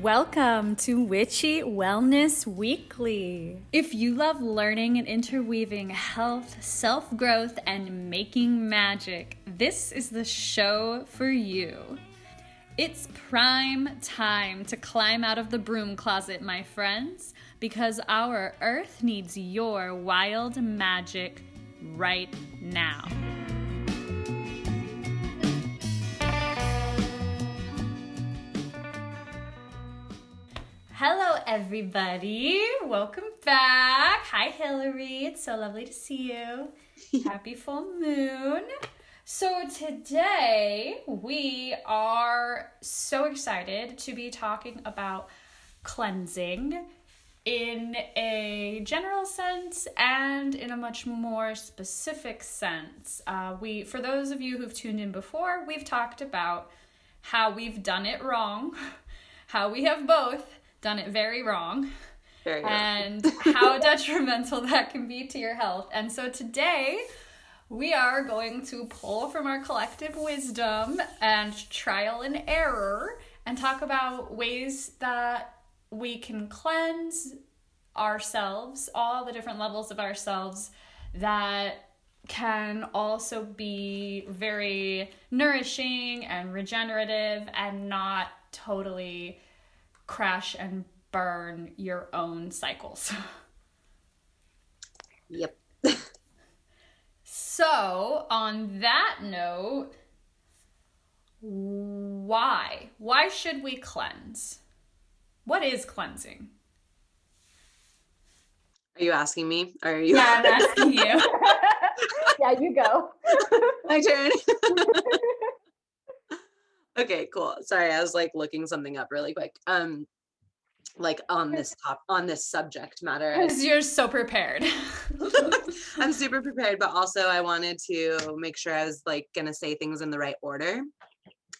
Welcome to Witchy Wellness Weekly. If you love learning and interweaving health, self growth, and making magic, this is the show for you. It's prime time to climb out of the broom closet, my friends, because our earth needs your wild magic right now. Hello, everybody. Welcome back. Hi, Hillary. It's so lovely to see you. Happy full moon. So, today we are so excited to be talking about cleansing in a general sense and in a much more specific sense. Uh, we, for those of you who've tuned in before, we've talked about how we've done it wrong, how we have both done it very wrong. Very and how detrimental that can be to your health. And so today we are going to pull from our collective wisdom and trial and error and talk about ways that we can cleanse ourselves, all the different levels of ourselves that can also be very nourishing and regenerative and not totally crash and burn your own cycles. Yep. so, on that note, why? Why should we cleanse? What is cleansing? Are you asking me? Or are you? Yeah, I'm asking you. yeah, you go. My turn. Okay, cool. Sorry, I was like looking something up really quick. Um, like on this top on this subject matter. Because you're so prepared. I'm super prepared, but also I wanted to make sure I was like gonna say things in the right order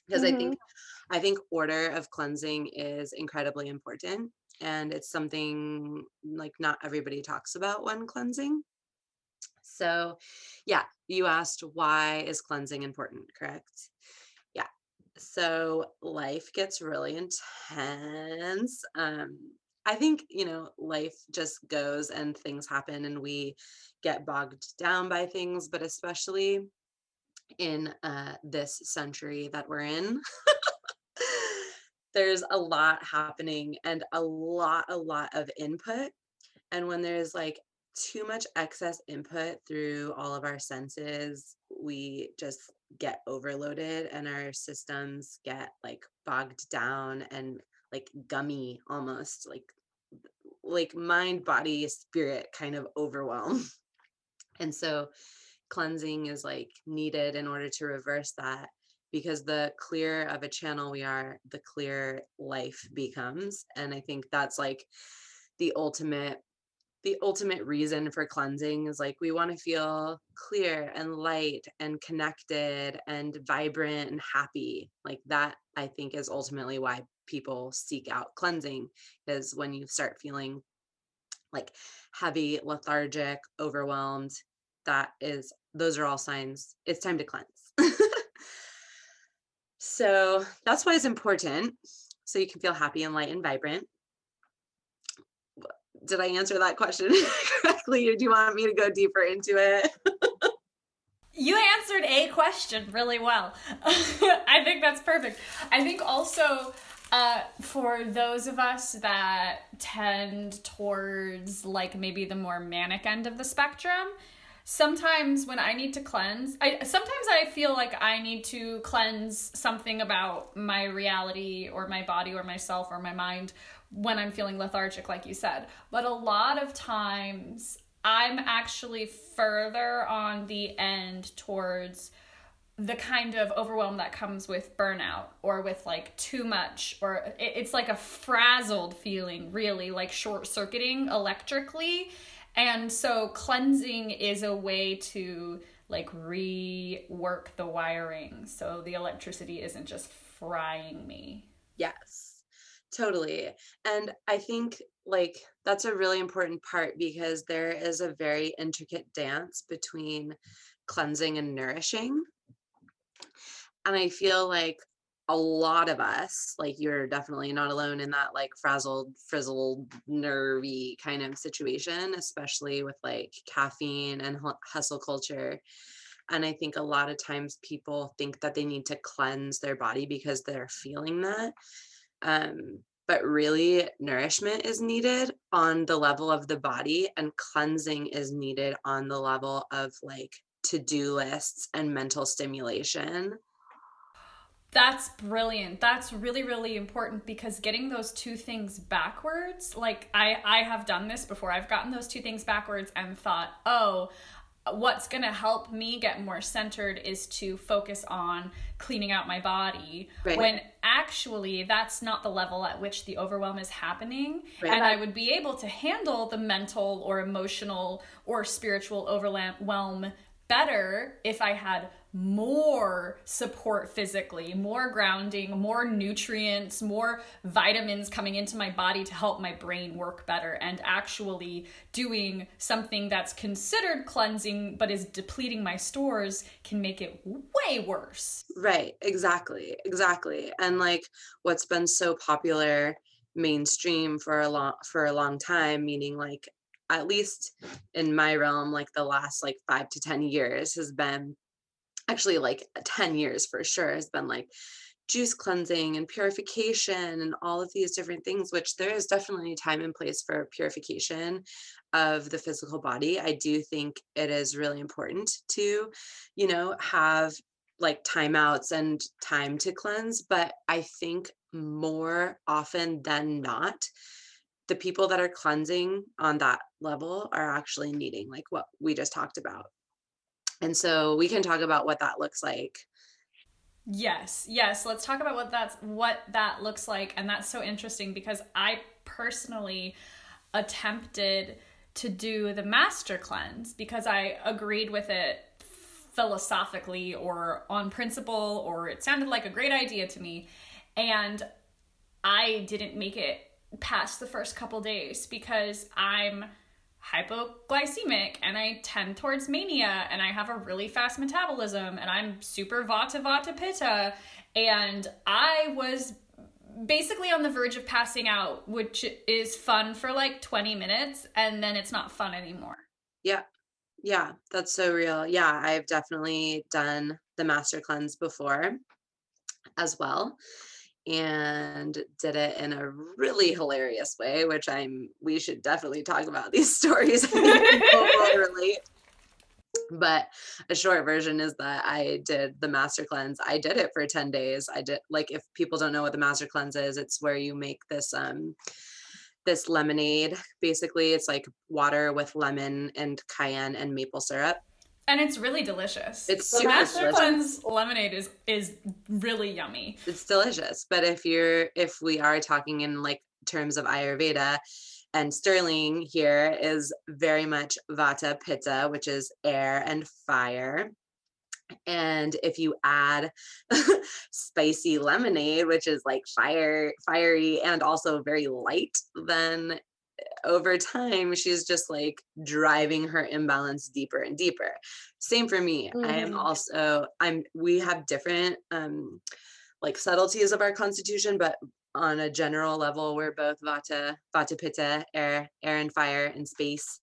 because mm-hmm. I think I think order of cleansing is incredibly important and it's something like not everybody talks about when cleansing. So, yeah, you asked why is cleansing important, correct? So, life gets really intense. Um I think, you know, life just goes and things happen and we get bogged down by things, but especially in uh, this century that we're in, there's a lot happening and a lot, a lot of input. And when there's like too much excess input through all of our senses, we just get overloaded and our systems get like bogged down and like gummy almost like like mind body spirit kind of overwhelm. And so cleansing is like needed in order to reverse that because the clearer of a channel we are the clearer life becomes. And i think that's like the ultimate the ultimate reason for cleansing is like we want to feel clear and light and connected and vibrant and happy like that i think is ultimately why people seek out cleansing is when you start feeling like heavy lethargic overwhelmed that is those are all signs it's time to cleanse. So that's why it's important so you can feel happy and light and vibrant did i answer that question correctly or do you want me to go deeper into it? You answered a question really well. I think that's perfect. I think also uh, for those of us that tend towards like maybe the more manic end of the spectrum, sometimes when I need to cleanse, I sometimes I feel like I need to cleanse something about my reality or my body or myself or my mind when I'm feeling lethargic, like you said. But a lot of times I'm actually further on the end towards the kind of overwhelm that comes with burnout or with like too much or it's like a frazzled feeling really like short circuiting electrically. And so cleansing is a way to like rework the wiring so the electricity isn't just frying me. Yes totally and i think like that's a really important part because there is a very intricate dance between cleansing and nourishing and I feel like a lot of us, like you're definitely not alone in that like frazzled, frizzled, nervy kind of situation, especially with like caffeine and hustle culture. And I think a lot of times people think that they need to cleanse their body because they're feeling that. Um, but really, nourishment is needed on the level of the body, and cleansing is needed on the level of like to do lists and mental stimulation. That's brilliant. That's really really important because getting those two things backwards, like I I have done this before. I've gotten those two things backwards and thought, "Oh, what's going to help me get more centered is to focus on cleaning out my body right. when actually that's not the level at which the overwhelm is happening right. and i would be able to handle the mental or emotional or spiritual overwhelm better if I had more support physically, more grounding, more nutrients, more vitamins coming into my body to help my brain work better, and actually doing something that's considered cleansing but is depleting my stores can make it way worse. Right, exactly, exactly. And like what's been so popular mainstream for a long for a long time meaning like at least in my realm, like the last like five to 10 years has been actually like 10 years for sure has been like juice cleansing and purification and all of these different things which there is definitely time and place for purification of the physical body i do think it is really important to you know have like timeouts and time to cleanse but i think more often than not the people that are cleansing on that level are actually needing like what we just talked about. And so we can talk about what that looks like. Yes. Yes, let's talk about what that's what that looks like and that's so interesting because I personally attempted to do the master cleanse because I agreed with it philosophically or on principle or it sounded like a great idea to me and I didn't make it past the first couple days because I'm hypoglycemic and I tend towards mania and I have a really fast metabolism and I'm super vata vata pitta and I was basically on the verge of passing out which is fun for like 20 minutes and then it's not fun anymore. Yeah. Yeah, that's so real. Yeah, I've definitely done the master cleanse before as well and did it in a really hilarious way, which I'm we should definitely talk about these stories. relate. But a short version is that I did the master cleanse. I did it for 10 days. I did like if people don't know what the master cleanse is, it's where you make this um this lemonade. Basically, it's like water with lemon and cayenne and maple syrup and it's really delicious. It's the Master Cleanse lemonade is is really yummy. It's delicious. But if you're if we are talking in like terms of Ayurveda, and Sterling here is very much Vata Pitta, which is air and fire. And if you add spicy lemonade, which is like fire, fiery and also very light, then over time she's just like driving her imbalance deeper and deeper same for me mm-hmm. i am mm-hmm. also i'm we have different um like subtleties of our constitution but on a general level we're both vata vata pitta air air and fire and space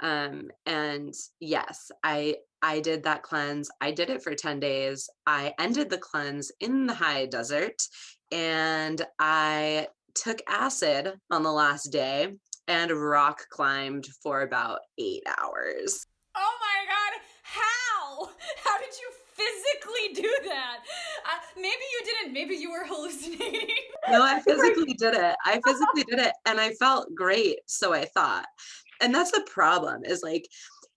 um and yes i i did that cleanse i did it for 10 days i ended the cleanse in the high desert and i took acid on the last day and rock climbed for about eight hours. Oh my God. How? How did you physically do that? Uh, maybe you didn't. Maybe you were hallucinating. no, I physically did it. I physically did it and I felt great. So I thought. And that's the problem is like,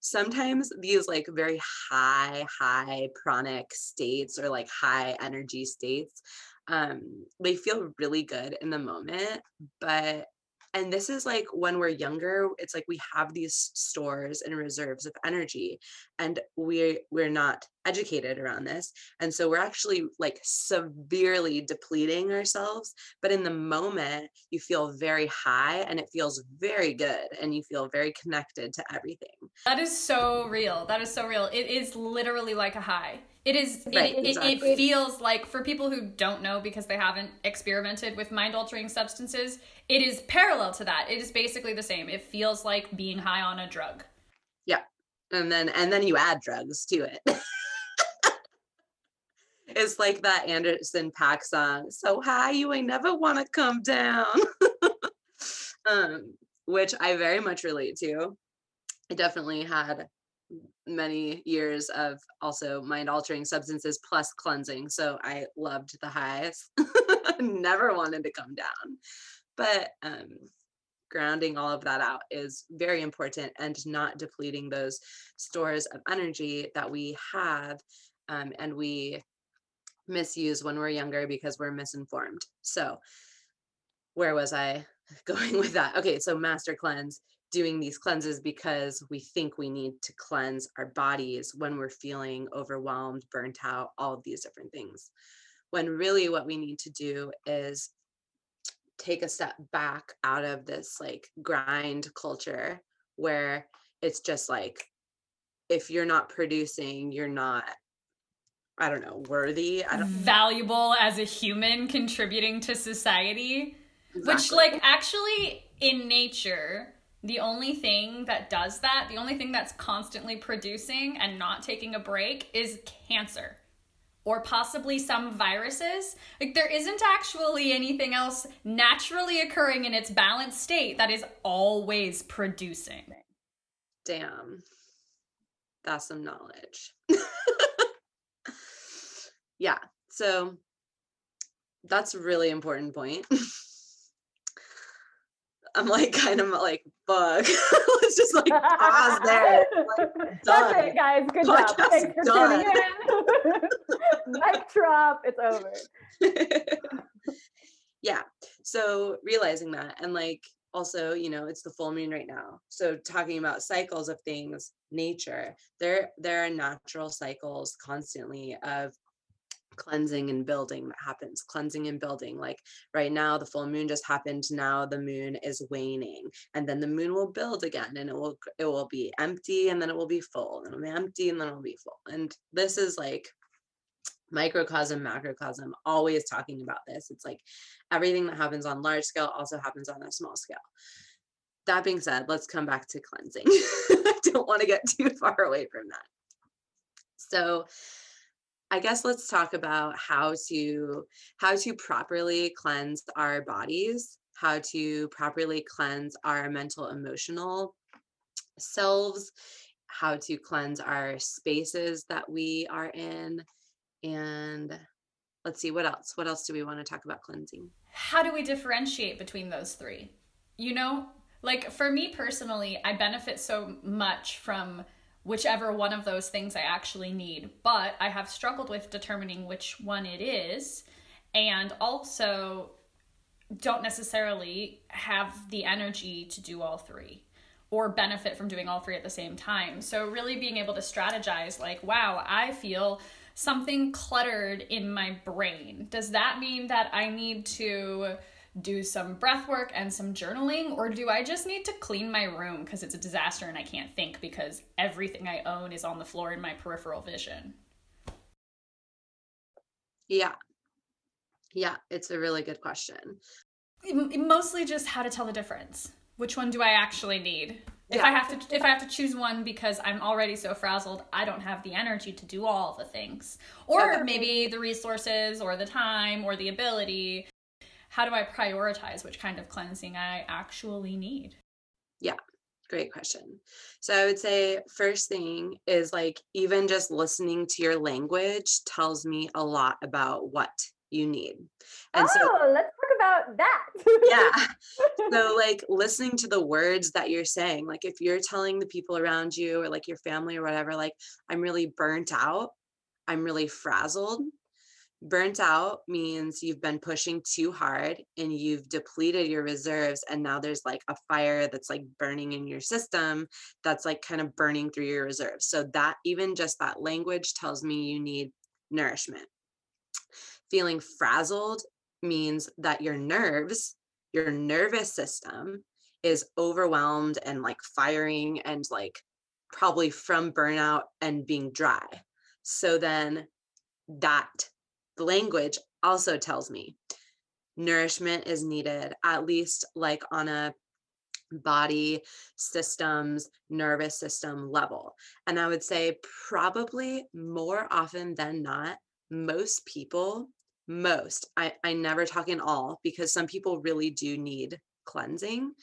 sometimes these like very high high pranic states or like high energy states um they feel really good in the moment but and this is like when we're younger it's like we have these stores and reserves of energy and we we're not educated around this and so we're actually like severely depleting ourselves but in the moment you feel very high and it feels very good and you feel very connected to everything That is so real. That is so real. It is literally like a high. It is. Right, it, exactly. it, it feels like for people who don't know because they haven't experimented with mind altering substances, it is parallel to that. It is basically the same. It feels like being high on a drug. Yeah. And then and then you add drugs to it. it's like that Anderson .Paak song. So high you ain't never want to come down. um, which I very much relate to. I definitely had many years of also mind altering substances plus cleansing. So I loved the highs. Never wanted to come down. But um, grounding all of that out is very important and not depleting those stores of energy that we have um, and we misuse when we're younger because we're misinformed. So, where was I going with that? Okay, so master cleanse doing these cleanses because we think we need to cleanse our bodies when we're feeling overwhelmed, burnt out, all of these different things. When really what we need to do is take a step back out of this like grind culture where it's just like if you're not producing, you're not I don't know, worthy. I don't Valuable as a human contributing to society. Which, like, actually, in nature, the only thing that does that, the only thing that's constantly producing and not taking a break is cancer. Or possibly some viruses. Like, there isn't actually anything else naturally occurring in its balanced state that is always producing. Damn. That's some knowledge. yeah. So that's a really important point. I'm like kind of like bug. Let's just like pause there. Like, That's done. it, guys. Good job. Podcast Thanks for done. tuning in. Mic drop. It's over. yeah. So realizing that and like also, you know, it's the full moon right now. So talking about cycles of things, nature, there there are natural cycles constantly of cleansing and building that happens cleansing and building like right now the full moon just happened now the moon is waning and then the moon will build again and it will it will be empty and then it will be full and it'll be empty and then it'll be full and this is like microcosm macrocosm always talking about this it's like everything that happens on large scale also happens on a small scale. That being said let's come back to cleansing. I don't want to get too far away from that. So i guess let's talk about how to how to properly cleanse our bodies how to properly cleanse our mental emotional selves how to cleanse our spaces that we are in and let's see what else what else do we want to talk about cleansing how do we differentiate between those three? You know, like for me personally, I benefit so much from whichever one of those things I actually need, but I have struggled with determining which one it is, and also don't necessarily have the energy to do all three or benefit from doing all three at the same time. So, really being able to strategize like, wow, I feel something cluttered in my brain. Does that mean that I need to do some breath work and some journaling, or do I just need to clean my room because it's a disaster and I can't think because everything I own is on the floor in my peripheral vision? yeah yeah it's a really good question Mostly just how to tell the difference. Which one do I actually need? If Yeah. I have to if I have to choose one because I'm already so frazzled, I don't have the energy to do all the things. Or maybe the resources or the time or the ability. How do I prioritize which kind of cleansing I actually need? Yeah, great question. So I would say first thing is like even just listening to your language tells me a lot about what you need. And oh, so let's talk about that. yeah. So like listening to the words that you're saying, like if you're telling the people around you or like your family or whatever, like I'm really burnt out, I'm really frazzled. Burnt out means you've been pushing too hard and you've depleted your reserves and now there's like a fire that's like burning in your system that's like kind of burning through your reserves. So that even just that language tells me you need nourishment. Feeling frazzled means that your nerves, your nervous system is overwhelmed and like firing and like probably from burnout and being dry. So then that language also tells me nourishment is needed, at least like on a body systems, nervous system level. And I would say, probably more often than not, most people, most, I, I never talk in all because some people really do need cleansing.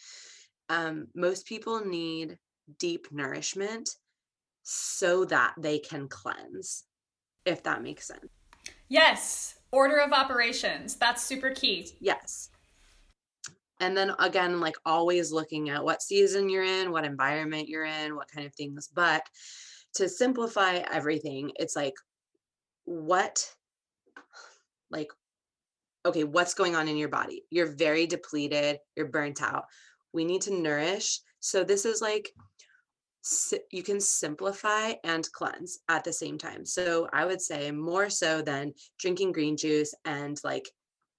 Um, most people need deep nourishment so that they can cleanse, if that makes sense. Yes, order of operations. That's super key. Yes. And then again, like always looking at what season you're in, what environment you're in, what kind of things. But to simplify everything, it's like, what, like, okay, what's going on in your body? You're very depleted, you're burnt out. We need to nourish. So this is like, you can simplify and cleanse at the same time. So I would say more so than drinking green juice and like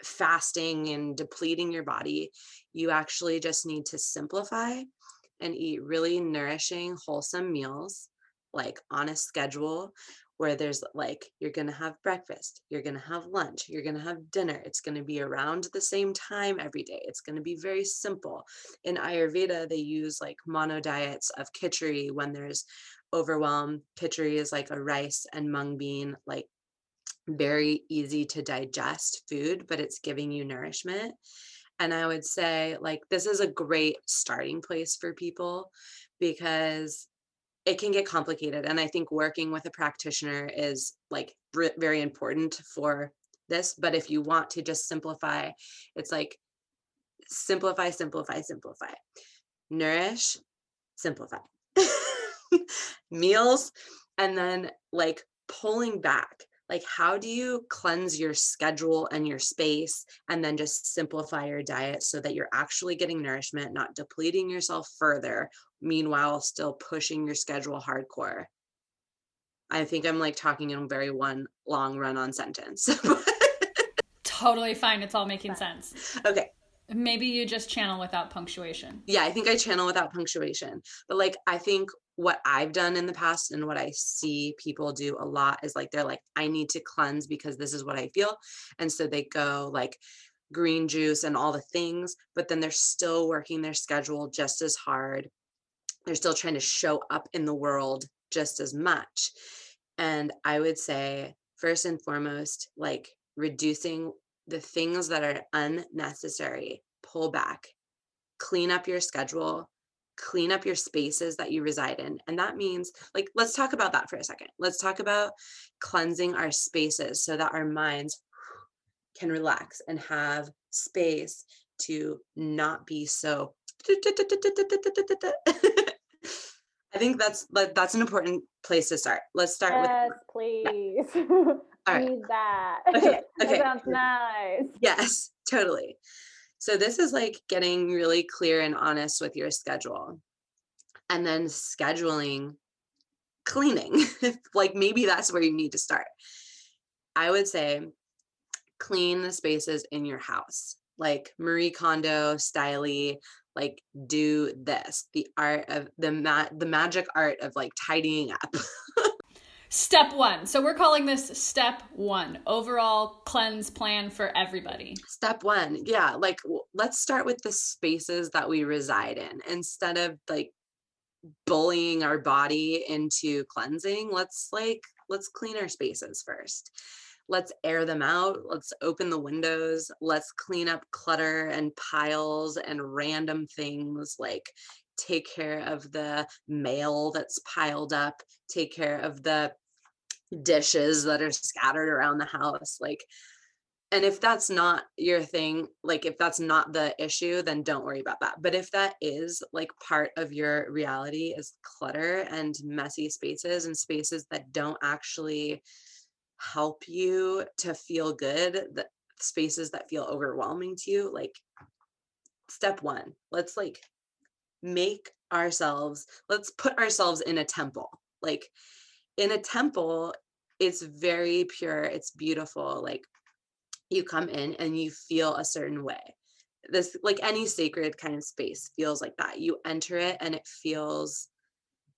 fasting and depleting your body. You actually just need to simplify and eat really nourishing, wholesome meals, like on a schedule where there's like you're going to have breakfast, you're going to have lunch, you're going to have dinner. It's going to be around the same time every day. It's going to be very simple. In Ayurveda, they use like mono diets of khichdi when there's overwhelm. Khichdi is like a rice and mung bean, like very easy to digest food, but it's giving you nourishment. And I would say, like, this is a great starting place for people because it can get complicated and i think working with a practitioner is like very important for this but if you want to just simplify it's like simplify simplify simplify. Nourish simplify. Meals and then like pulling back like how do you cleanse your schedule and your space and then just simplify your diet so that you're actually getting nourishment not depleting yourself further meanwhile still pushing your schedule hardcore? I think i'm like talking in very one long run on sentence totally fine it's all making sense. Okay maybe you just channel without punctuation yeah i think i channel without punctuation but like i think what I've done in the past and what I see people do a lot is like they're like, I need to cleanse because this is what I feel. And so they go like green juice and all the things, but then they're still working their schedule just as hard. They're still trying to show up in the world just as much. And I would say, first and foremost, like reducing the things that are unnecessary, pull back, clean up your schedule, clean up your spaces that you reside in. And that means, like, let's talk about that for a second. Let's talk about cleansing our spaces so that our minds can relax and have space to not be so. I think that's that's an important place to start. Let's start yes, with please. All right. Need that. Okay. Okay. that sounds nice. Yes, totally. So this is like getting really clear and honest with your schedule. And then scheduling cleaning. like maybe that's where you need to start. I would say clean the spaces in your house. Like Marie Kondo styley, like do this. The art of the ma- the magic art of like tidying up. Step one. So we're calling this step one overall cleanse plan for everybody. Step one. Yeah. Like, let's start with the spaces that we reside in instead of like bullying our body into cleansing. Let's like, let's clean our spaces first. Let's air them out. Let's open the windows. Let's clean up clutter and piles and random things like take care of the mail that's piled up, take care of the dishes that are scattered around the house like and if that's not your thing like if that's not the issue then don't worry about that. But if that is like part of your reality is clutter and messy spaces and spaces that don't actually help you to feel good the spaces that feel overwhelming to you like step 1 let's like make ourselves let's put ourselves in a temple. Like in a temple it's very pure it's beautiful like you come in and you feel a certain way this like any sacred kind of space feels like that you enter it and it feels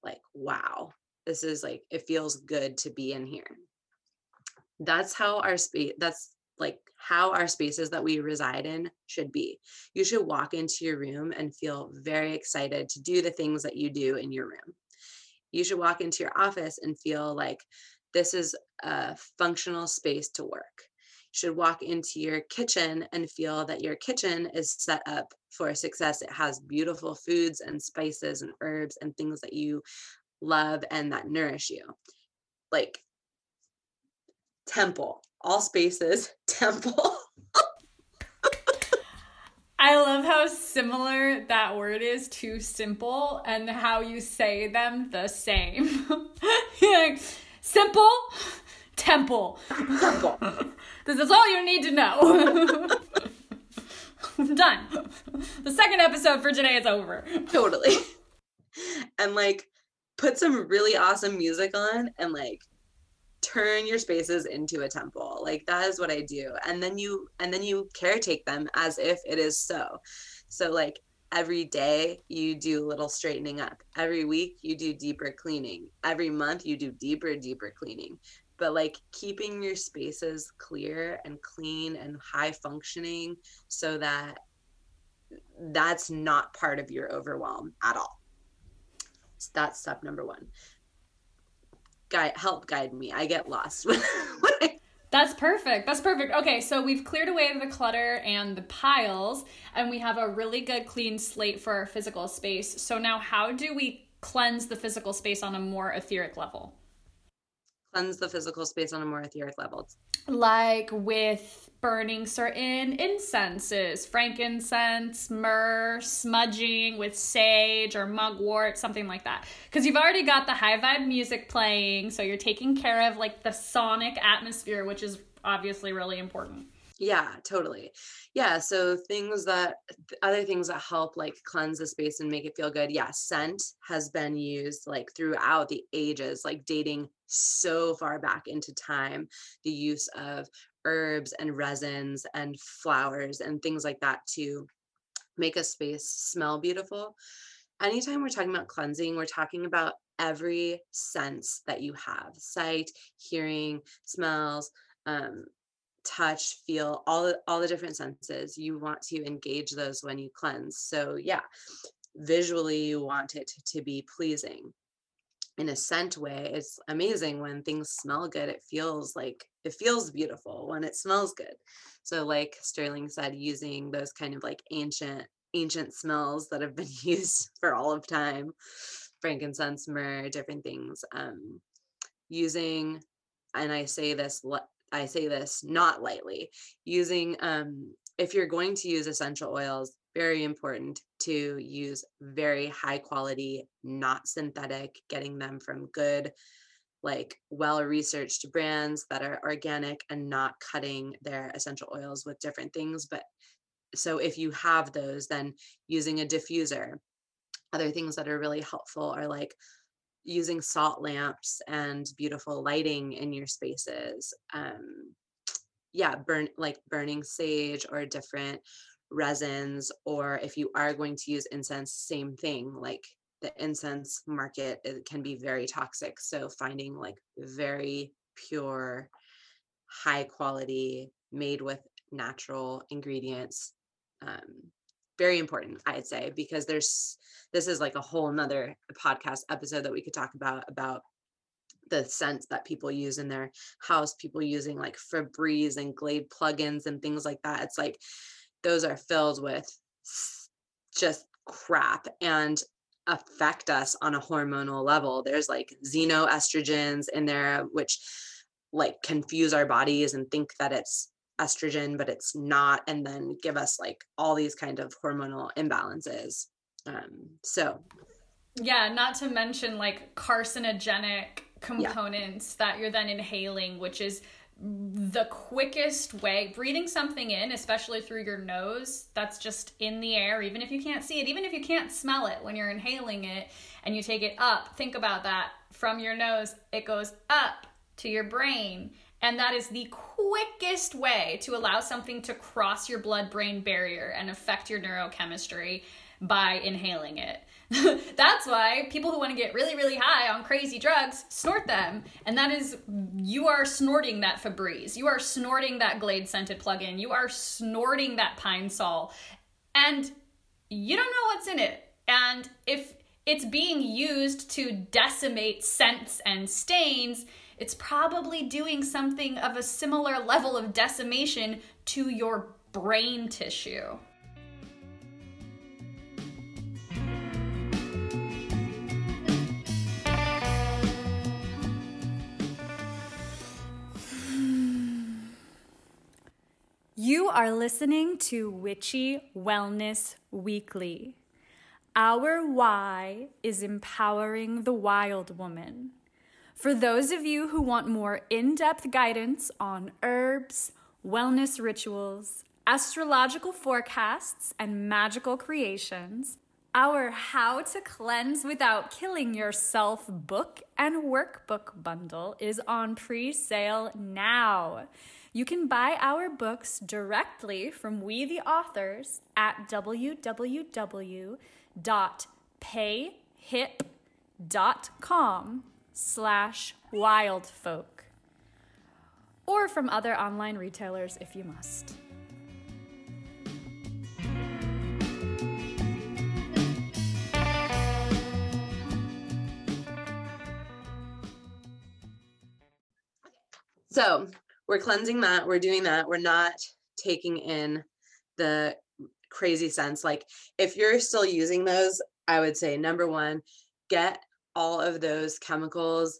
like, wow, this is like, it feels good to be in here. That's how our space, that's like how our spaces that we reside in should be. You should walk into your room and feel very excited to do the things that you do in your room. You should walk into your office and feel like this is a functional space to work. You should walk into your kitchen and feel that your kitchen is set up for success. It has beautiful foods and spices and herbs and things that you love and that nourish you. Like temple, all spaces, temple. I love how similar that word is to simple and how you say them the same. like, simple, temple. Temple. This is all you need to know. Done. The second episode for today is over. totally. and like put some really awesome music on and like turn your spaces into a temple. Like that is what i do. And then you and then you caretake them as if it is so. So like every day you do a little straightening up. Every week you do deeper cleaning. Every month you do deeper deeper cleaning. But like keeping your spaces clear and clean and high functioning so that that's not part of your overwhelm at all. So that's step number one guide help guide me. I get lost That's perfect. That's perfect. Okay, so we've cleared away the clutter and the piles, and we have a really good clean slate for our physical space. So now, how do we cleanse the physical space on a more etheric level? Cleanse the physical space on a more etheric level. Like with burning certain incenses, frankincense, myrrh, smudging with sage or mugwort, something like that. Because you've already got the high vibe music playing, so you're taking care of like the sonic atmosphere, which is obviously really important. Yeah, totally. Yeah, so things that other things that help like cleanse the space and make it feel good. Yeah, scent has been used like throughout the ages, like dating so far back into time, the use of herbs and resins and flowers and things like that to make a space smell beautiful. Anytime we're talking about cleansing, we're talking about every sense that you have sight, hearing, smells, um, touch feel all all the different senses you want to engage those when you cleanse. So yeah visually you want it to, to be pleasing. In a scent way it's amazing when things smell good it feels like it feels beautiful when it smells good. So like sterling said using those kind of like ancient ancient smells that have been used for all of time frankincense myrrh different things um using and i say this I say this not lightly, using, um, if you're going to use essential oils, very important to use very high quality, not synthetic, getting them from good, like well researched brands that are organic and not cutting their essential oils with different things. But so if you have those, then using a diffuser. Other things that are really helpful are like using salt lamps and beautiful lighting in your spaces um yeah burn like burning sage or different resins or if you are going to use incense same thing like the incense market it can be very toxic so finding like very pure high quality made with natural ingredients um, very important i'd say because there's this is like a whole nother podcast episode that we could talk about about the scents that people use in their house people using like febreze and glade plugins and things like that. It's like those are filled with just crap and affect us on a hormonal level. There's like xenoestrogens in there which like confuse our bodies and think that it's estrogen but it's not and then give us like all these kind of hormonal imbalances um so yeah not to mention like carcinogenic components yeah. that you're then inhaling which is the quickest way breathing something in especially through your nose that's just in the air even if you can't see it even if you can't smell it when you're inhaling it and you take it up think about that from your nose it goes up to your brain and that is the quickest way to allow something to cross your blood brain barrier and affect your neurochemistry by inhaling it. That's why people who want to get really, really high on crazy drugs snort them. And that is, you are snorting that Febreze. You are snorting that Glade scented plug-in. You are snorting that Pine Sol. And you don't know what's in it. And if it's being used to decimate scents and stains, it's probably doing something of a similar level of decimation to your brain tissue. You are listening to Witchy Wellness Weekly. Our why is empowering the wild woman. For those of you who want more in depth guidance on herbs, wellness rituals, astrological forecasts, and magical creations, our How to Cleanse Without Killing Yourself book and workbook bundle is on pre sale now. You can buy our books directly from we the authors at www.payhip.com slash wildfolk or from other online retailers if you must. So we're cleansing that. We're doing that. We're not taking in the crazy sense. Like if you're still using those, I would say number one, get all of those chemicals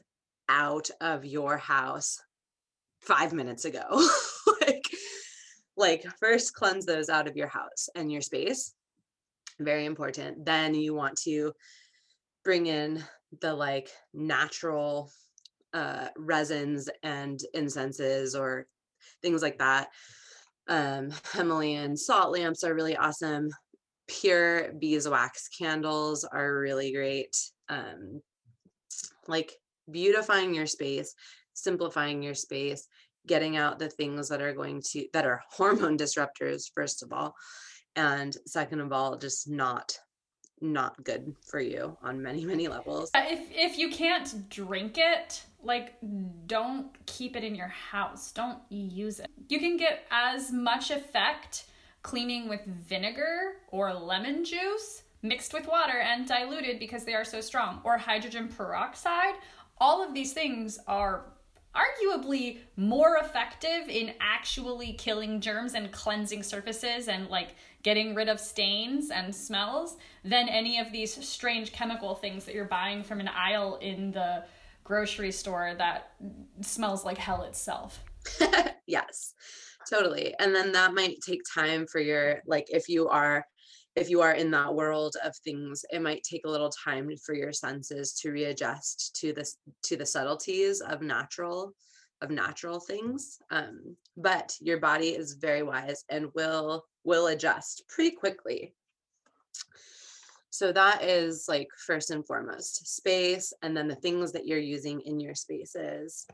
out of your house five minutes ago. like, like first cleanse those out of your house and your space. Very important. Then you want to bring in the like natural uh, resins and incenses or things like that. Um, Himalayan salt lamps are really awesome. Pure beeswax candles are really great. Um, like beautifying your space, simplifying your space, getting out the things that are going to that are hormone disruptors first of all and second of all just not not good for you on many many levels. If if you can't drink it like don't keep it in your house. Don't use it. You can get as much effect cleaning with vinegar or lemon juice mixed with water and diluted because they are so strong or hydrogen peroxide all of these things are arguably more effective in actually killing germs and cleansing surfaces and like getting rid of stains and smells than any of these strange chemical things that you're buying from an aisle in the grocery store that smells like hell itself. yes. Totally. And then that might take time for your like if you are if you are in that world of things it might take a little time for your senses to readjust to this to the subtleties of natural of natural things um, but your body is very wise and will will adjust pretty quickly. So that is like first and foremost space and then the things that you're using in your spaces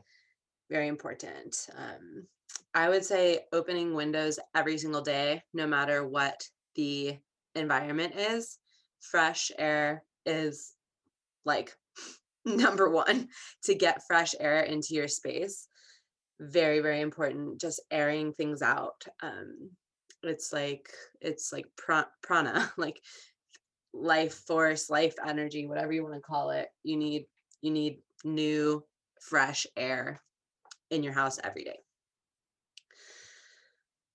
very important. Um, i would say opening windows every single day no matter what the environment is, fresh air is like number one to get fresh air into your space. Very, very important. Just airing things out. Um, it's like it's like prana, like life force, life energy, whatever you want to call it. You need you need new, fresh air in your house every day.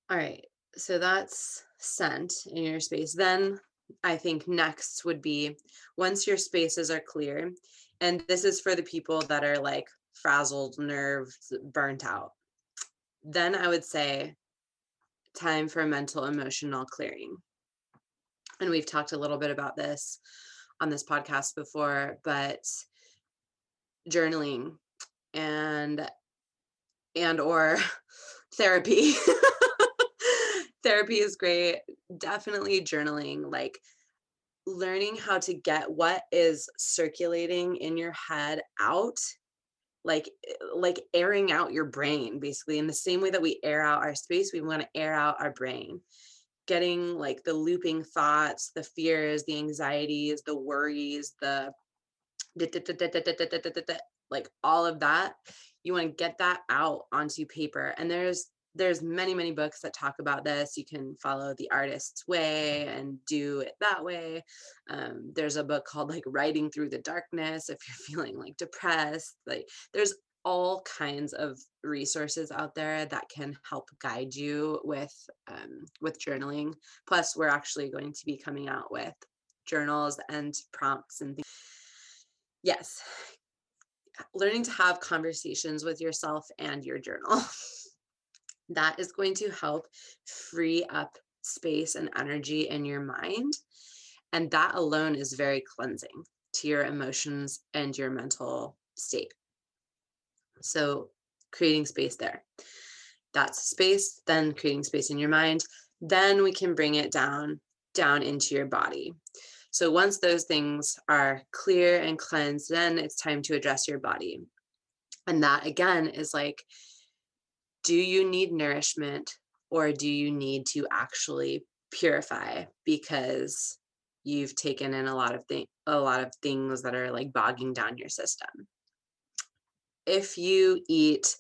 All right, so that's scent in your space. Then I think next would be once your spaces are clear, and this is for the people that are like frazzled, nerves, burnt out. Then I would say time for mental emotional clearing. And we've talked a little bit about this on this podcast before, but journaling and and or therapy therapy is great. Definitely journaling, like learning how to get what is circulating in your head out like eh, like airing out your brain basically in the same way that we air out our space we want to air out our brain getting like the looping thoughts, the fears, the anxieties, the worries, the like all of that you want to get that out onto paper and there's there's many many books that talk about this you can follow the artist's way and do it that way um, there's a book called like writing through the darkness if you're feeling like depressed like there's all kinds of resources out there that can help guide you with um, with journaling. Plus we're actually going to be coming out with journals and prompts and things yes learning to have conversations with yourself and your journal that is going to help free up space and energy in your mind and that alone is very cleansing to your emotions and your mental state. So creating space there. That's space then creating space in your mind then we can bring it down down into your body. So once those things are clear and cleansed, then it's time to address your body. And that again is like, do you need nourishment or do you need to actually purify because you've taken in a lot of things a lot of things that are like bogging down your system. If you eat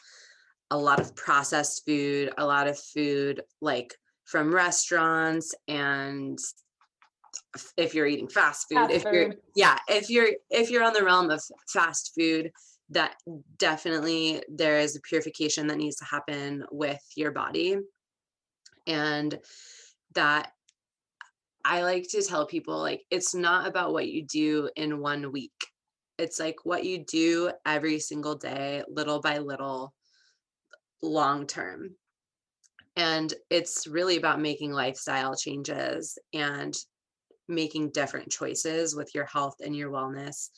a lot of processed food, a lot of food like from restaurants and if you're eating fast food Fast if you're food. yeah if you're if you're on the realm of fast food that definitely there is a purification that needs to happen with your body. And that i like to tell people like it's not about what you do in one week. It's like what you do every single day little by little long term. And it's really about making lifestyle changes and making different choices with your health and your wellness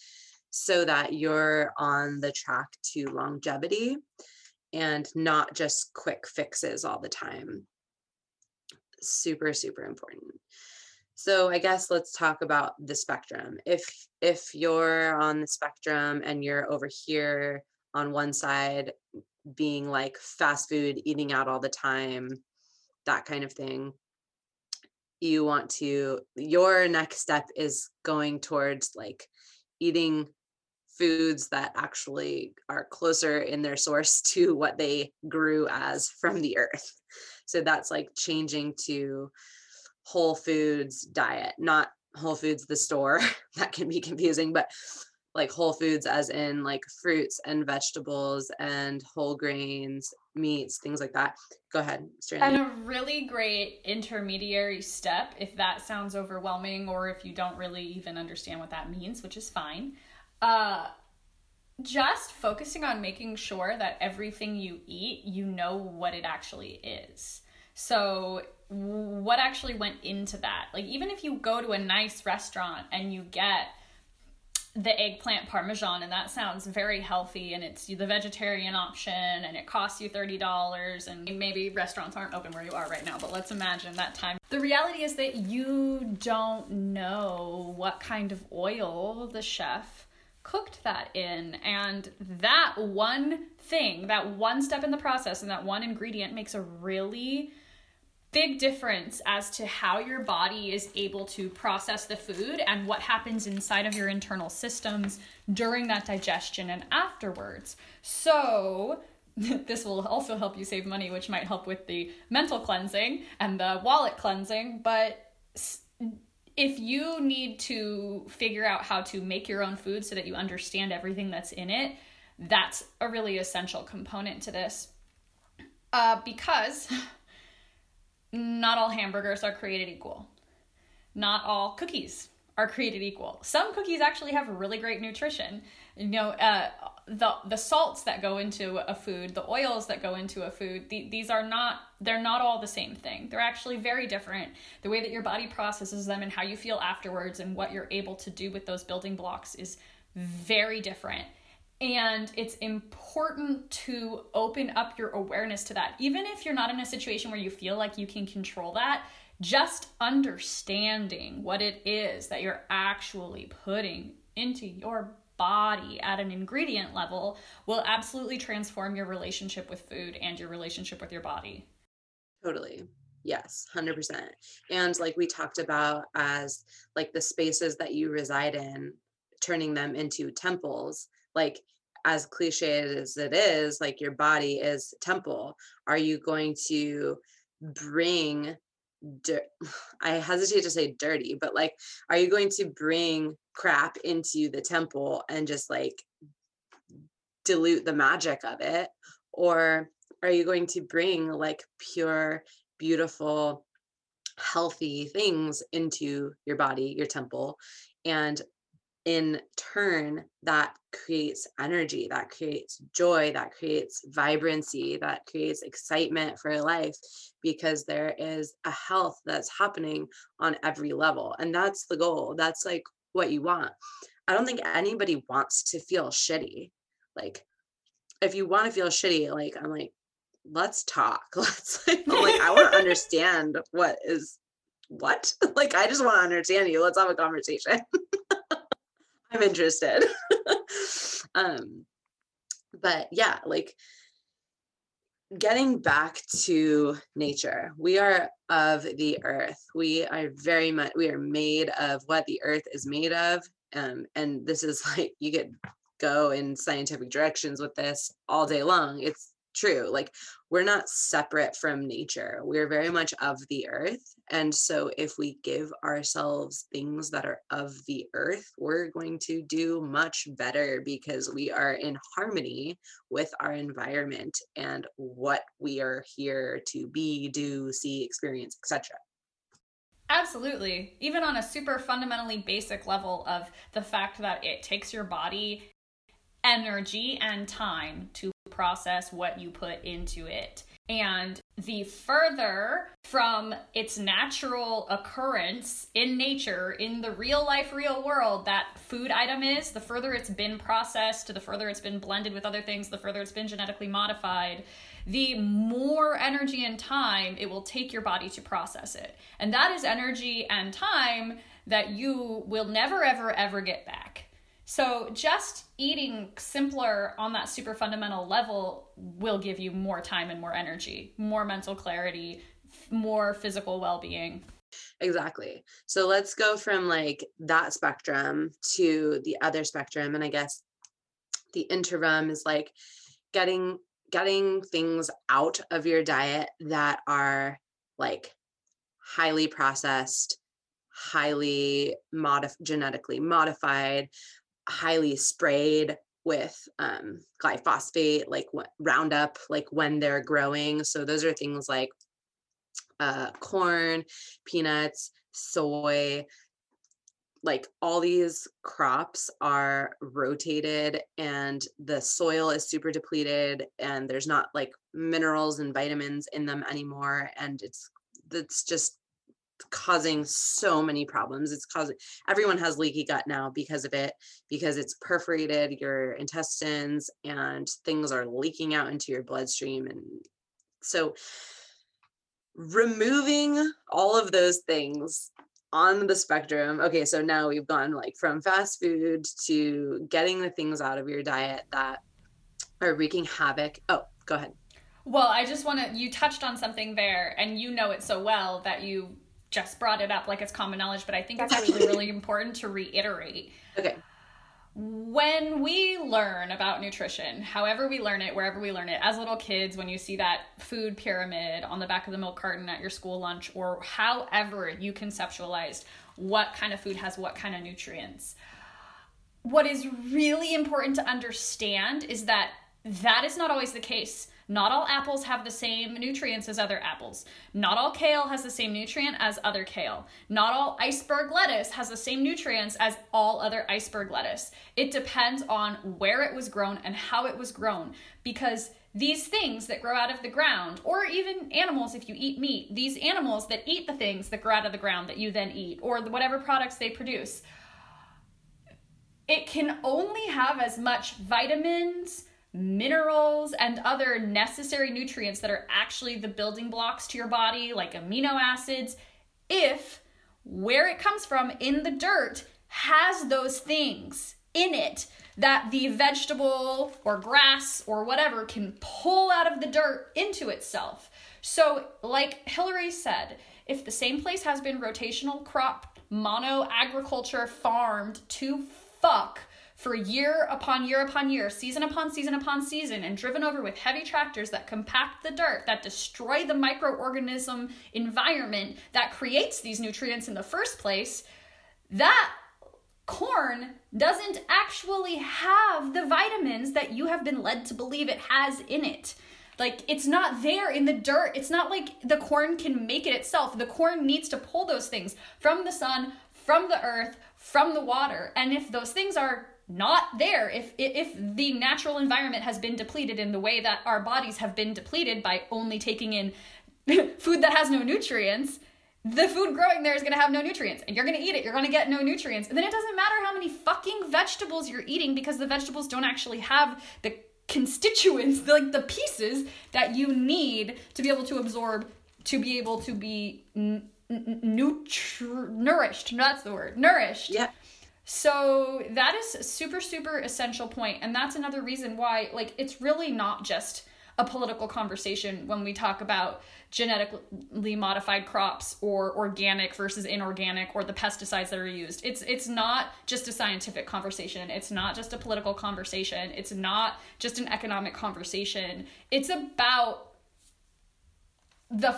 so that you're on the track to longevity and not just quick fixes all the time. Super super important. So I guess let's talk about the spectrum. If if you're on the spectrum and you're over here on one side being like fast food, eating out all the time, that kind of thing, you want to your next step is going towards like eating foods that actually are closer in their source to what they grew as from the earth. So that's like changing to whole foods diet not whole foods the store. That can be confusing but like whole foods as in like fruits and vegetables and whole grains meats things like that. Go ahead and a really great intermediary step if that sounds overwhelming or if you don't really even understand what that means which is fine uh just focusing on making sure that everything you eat you know what it actually is. So what actually went into that? Like even if you go to a nice restaurant and you get the eggplant parmesan and that sounds very healthy and it's the vegetarian option and it costs you $30 and maybe restaurants aren't open where you are right now but let's imagine that time. The reality is that you don't know what kind of oil the chef cooked that in and that one thing that one step in the process and that one ingredient makes a really big difference as to how your body is able to process the food and what happens inside of your internal systems during that digestion and afterwards. So, this will also help you save money, which might help with the mental cleansing and the wallet cleansing. But if you need to figure out how to make your own food so that you understand everything that's in it, that's a really essential component to this. Uh, because not all hamburgers are created equal. Not all cookies are created equal. Some cookies actually have really great nutrition. You know, uh, the the salts that go into a food, the oils that go into a food, the, these are not they're not all the same thing. They're actually very different. The way that your body processes them and how you feel afterwards and what you're able to do with those building blocks is very different. And it's important to open up your awareness to that. Even if you're not in a situation where you feel like you can control that, just understanding what it is that you're actually putting into your body at an ingredient level will absolutely transform your relationship with food and your relationship with your body. Totally. Yes, 100%. And like we talked about as like the spaces that you reside in, turning them into temples, like as cliche as it is, like your body is temple. Are you going to bring dirt? I hesitate to say dirty, but like, are you going to bring crap into the temple and just like dilute the magic of it? Or are you going to bring like pure beautiful, healthy things into your body, your temple. And in turn, that creates energy, that creates joy, that creates vibrancy, that creates excitement for life because there is a health that's happening on every level. And that's the goal. That's like what you want. I don't think anybody wants to feel shitty. Like, if you want to feel shitty, like, I'm like, let's talk. Let's like, like I want to understand what is what? Like I just want to understand you. Let's have a conversation. I'm interested. um but yeah, like getting back to nature. We are of the earth. We are very much we are made of what the earth is made of. Um and this is like you could go in scientific directions with this all day long. It's true. Like we're not separate from nature. We're very much of the earth. And so if we give ourselves things that are of the earth, we're going to do much better because we are in harmony with our environment and what we are here to be, do, see, experience, etc. Absolutely. Even on a super fundamentally basic level of the fact that it takes your body energy and time to process what you put into it. And the further from its natural occurrence in nature, in the real life, real world, that food item is, the further it's been processed, the further it's been blended with other things, the further it's been genetically modified, the more energy and time it will take your body to process it. And that is energy and time that you will never, ever, ever get back. So just eating simpler on that super fundamental level will give you more time and more energy, more mental clarity, more physical well-being. Exactly. So let's go from like that spectrum to the other spectrum and I guess the interim is like getting getting things out of your diet that are like highly processed highly modif- genetically modified highly sprayed with um, glyphosate, like Roundup, like when they're growing. So those are things like uh, corn, peanuts, soy, like all these crops are rotated and the soil is super depleted and there's not like minerals and vitamins in them anymore and it's it's just causing so many problems. It's causing everyone has leaky gut now because of it, because it's perforated your intestines and things are leaking out into your bloodstream. And so, removing all of those things on the spectrum. Okay, so now we've gone like from fast food to getting the things out of your diet that are wreaking havoc. Oh, go ahead. Well, I just want to, you touched on something there, and you know it so well that you just brought it up like it's common knowledge, but I think it's actually really important to reiterate. Okay. When we learn about nutrition, however we learn it, wherever we learn it, as little kids, when you see that food pyramid on the back of the milk carton at your school lunch, or however you conceptualized what kind of food has what kind of nutrients, what is really important to understand is that that is not always the case not all apples have the same nutrients as other apples. Not all kale has the same nutrient as other kale. Not all iceberg lettuce has the same nutrients as all other iceberg lettuce. It depends on where it was grown and how it was grown because these things that grow out of the ground, or even animals if you eat meat, these animals that eat the things that grow out of the ground that you then eat, or whatever products they produce, it can only have as much vitamins, minerals and other necessary nutrients that are actually the building blocks to your body, like amino acids, if where it comes from in the dirt has those things in it that the vegetable or grass or whatever can pull out of the dirt into itself. So, like Hillary said, if the same place has been rotational crop, mono agriculture farmed to fuck for year upon year upon year, season upon season upon season, and driven over with heavy tractors that compact the dirt, that destroy the microorganism environment that creates these nutrients in the first place, that corn doesn't actually have the vitamins that you have been led to believe it has in it. Like it's not there in the dirt. It's not like the corn can make it itself. The corn needs to pull those things from the sun, from the earth, from the water. And if those things are not there if if the natural environment has been depleted in the way that our bodies have been depleted by only taking in food that has no nutrients the food growing there is going to have no nutrients and you're going to eat it you're going to get no nutrients and then it doesn't matter how many fucking vegetables you're eating because the vegetables don't actually have the constituents like the pieces that you need to be able to absorb to be able to be n- n- nutri- nourished that's the word nourished Yeah. So that is super super essential point and that's another reason why like it's really not just a political conversation when we talk about genetically modified crops or organic versus inorganic or the pesticides that are used. It's it's not just a scientific conversation. It's not just a political conversation. It's not just an economic conversation. It's about the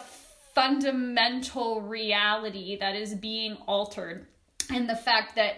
fundamental reality that is being altered and the fact that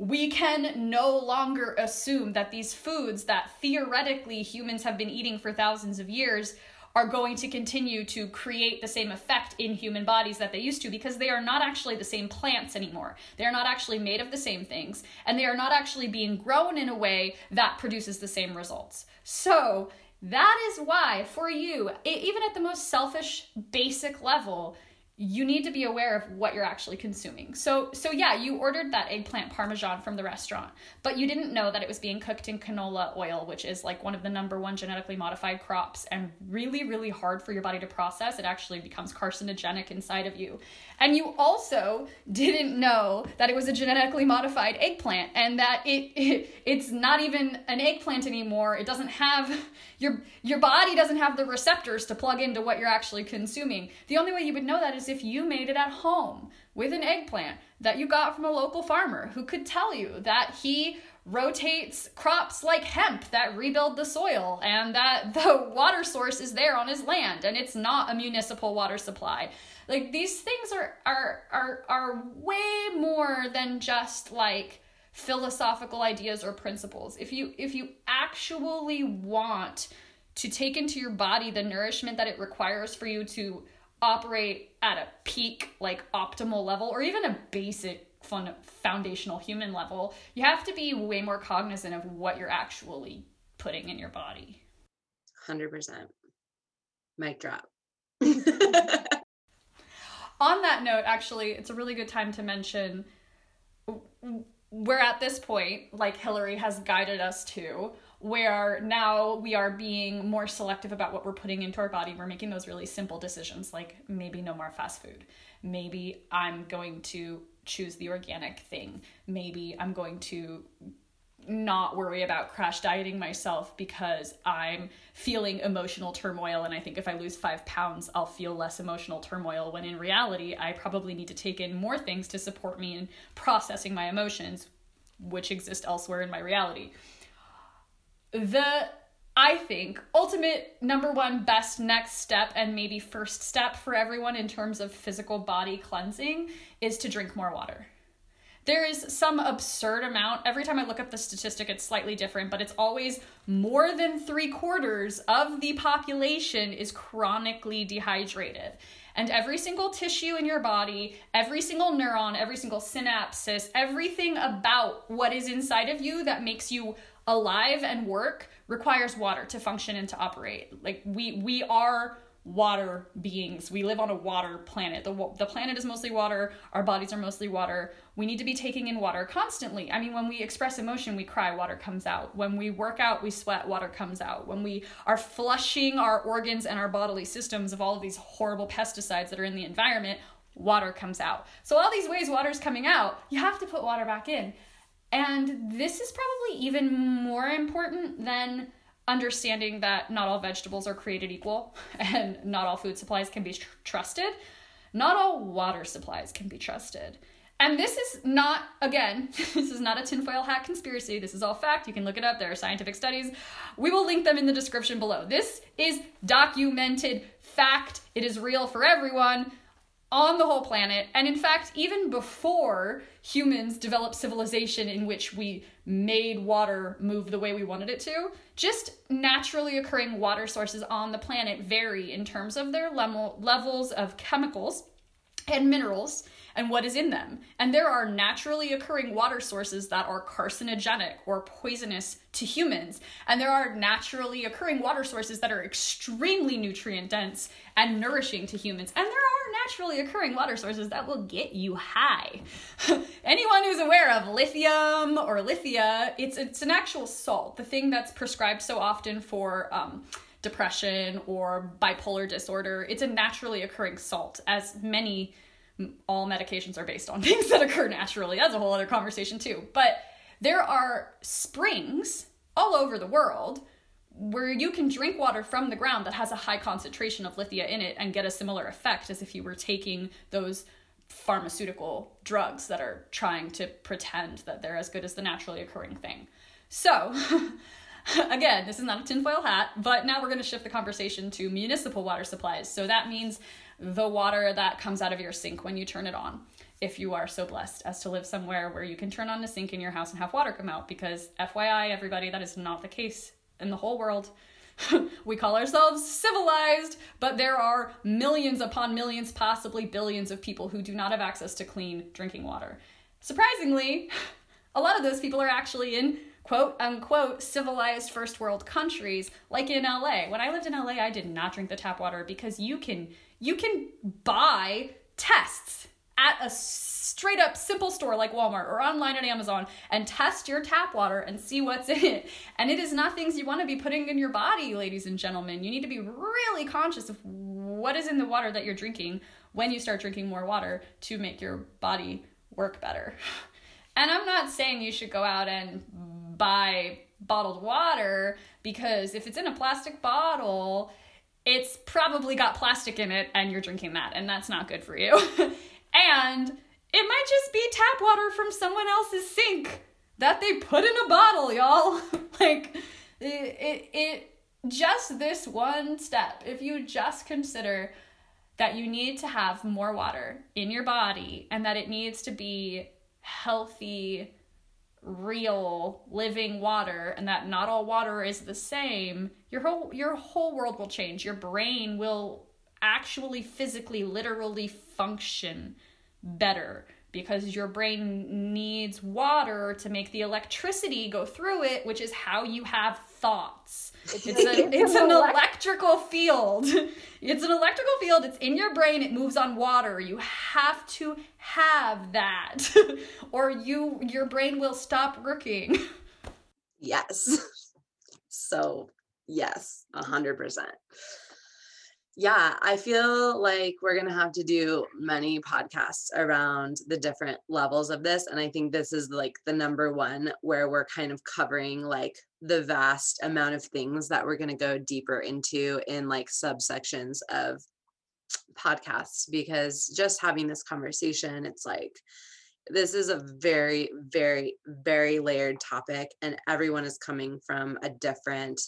we can no longer assume that these foods that theoretically humans have been eating for thousands of years are going to continue to create the same effect in human bodies that they used to because they are not actually the same plants anymore. They are not actually made of the same things, and they are not actually being grown in a way that produces the same results. So, that is why, for you, even at the most selfish, basic level, you need to be aware of what you're actually consuming. So so yeah, you ordered that eggplant parmesan from the restaurant, but you didn't know that it was being cooked in canola oil, which is like one of the number one genetically modified crops and really really hard for your body to process. It actually becomes carcinogenic inside of you. And you also didn't know that it was a genetically modified eggplant and that it, it it's not even an eggplant anymore. It doesn't have your your body doesn't have the receptors to plug into what you're actually consuming. The only way you would know that is if you made it at home with an eggplant that you got from a local farmer who could tell you that he rotates crops like hemp that rebuild the soil and that the water source is there on his land and it's not a municipal water supply. Like these things are are are are way more than just like philosophical ideas or principles. If you if you actually want to take into your body the nourishment that it requires for you to operate at a peak like optimal level or even a basic fun foundational human level you have to be way more cognizant of what you're actually putting in your body 100% mic drop on that note actually it's a really good time to mention we're at this point like hillary has guided us to where now we are being more selective about what we're putting into our body. We're making those really simple decisions, like maybe no more fast food. Maybe I'm going to choose the organic thing. Maybe I'm going to not worry about crash dieting myself because I'm feeling emotional turmoil. And I think if I lose five pounds, I'll feel less emotional turmoil. When in reality, I probably need to take in more things to support me in processing my emotions, which exist elsewhere in my reality the I think ultimate number one best next step and maybe first step for everyone in terms of physical body cleansing is to drink more water. There is some absurd amount. Every time I look up the statistic, it's slightly different, but it's always more than three quarters of the population is chronically dehydrated. And every single tissue in your body, every single neuron, every single synapses, everything about what is inside of you that makes you alive and work requires water to function and to operate. Like we we are water beings. We live on a water planet. The the planet is mostly water. Our bodies are mostly water. We need to be taking in water constantly. I mean, when we express emotion, we cry, water comes out. When we work out, we sweat, water comes out. When we are flushing our organs and our bodily systems of all of these horrible pesticides that are in the environment, water comes out. So all these ways water's coming out, you have to put water back in. And this is probably even more important than understanding that not all vegetables are created equal and not all food supplies can be tr- trusted. Not all water supplies can be trusted. And this is not, again, this is not a tinfoil hat conspiracy. This is all fact. You can look it up. There are scientific studies. We will link them in the description below. This is documented fact. It is real for everyone on the whole planet. And in fact, even before humans developed civilization in which we made water move the way we wanted it to, just naturally occurring water sources on the planet vary in terms of their level, levels of chemicals and minerals and what is in them. And there are naturally occurring water sources that are carcinogenic or poisonous to humans. And there are naturally occurring water sources that are extremely nutrient dense and nourishing to humans. And there are naturally occurring water sources that will get you high. Anyone who's aware of lithium or lithia, it's, it's an actual salt, the thing that's prescribed so often for. Um, depression or bipolar disorder. It's a naturally occurring salt, as many all medications are based on things that occur naturally. That's a whole other conversation, too. But there are springs all over the world where you can drink water from the ground that has a high concentration of lithia in it and get a similar effect as if you were taking those pharmaceutical drugs that are trying to pretend that they're as good as the naturally occurring thing. So, again, this is not a tinfoil hat, but now we're going to shift the conversation to municipal water supplies. So that means the water that comes out of your sink when you turn it on. If you are so blessed as to live somewhere where you can turn on a sink in your house and have water come out, because FYI, everybody, that is not the case in the whole world. we call ourselves civilized, but there are millions upon millions, possibly billions of people who do not have access to clean drinking water. Surprisingly, a lot of those people are actually in quote unquote civilized first world countries like in LA. When I lived in LA, I did not drink the tap water because you can you can buy tests at a straight up simple store like Walmart or online at Amazon and test your tap water and see what's in it. And it is not things you want to be putting in your body, ladies and gentlemen. You need to be really conscious of what is in the water that you're drinking when you start drinking more water to make your body work better. And I'm not saying you should go out and buy bottled water because if it's in a plastic bottle, it's probably got plastic in it and you're drinking that, and that's not good for you. and it might just be tap water from someone else's sink that they put in a bottle, y'all. like, it, it, it, just this one step, if you just consider that you need to have more water in your body and that it needs to be healthy, real living water and that not all water is the same your whole your whole world will change. Your brain will actually physically literally function better because your brain needs water to make the electricity go through it which is how you have thoughts. It's, a, it's an electrical field. It's an electrical field. It's in your brain. It moves on water. You have to have that or you your brain will stop working. Yes. So yes a hundred percent yeah, I feel like we're going to have to do many podcasts around the different levels of this. And I think this is like the number one where we're kind of covering like the vast amount of things that we're going to go deeper into in like subsections of podcasts because just having this conversation, it's like, this is a very, very, very layered topic, and everyone is coming from a different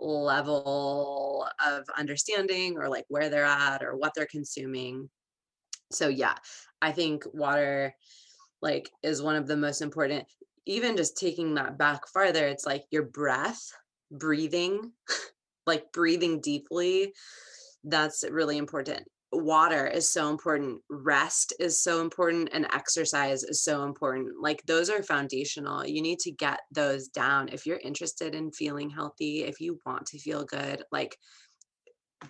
level of understanding or like where they're at or what they're consuming. So yeah, I think water like is one of the most important even just taking that back farther it's like your breath breathing like breathing deeply that's really important water is so important rest is so important and exercise is so important like those are foundational you need to get those down if you're interested in feeling healthy if you want to feel good like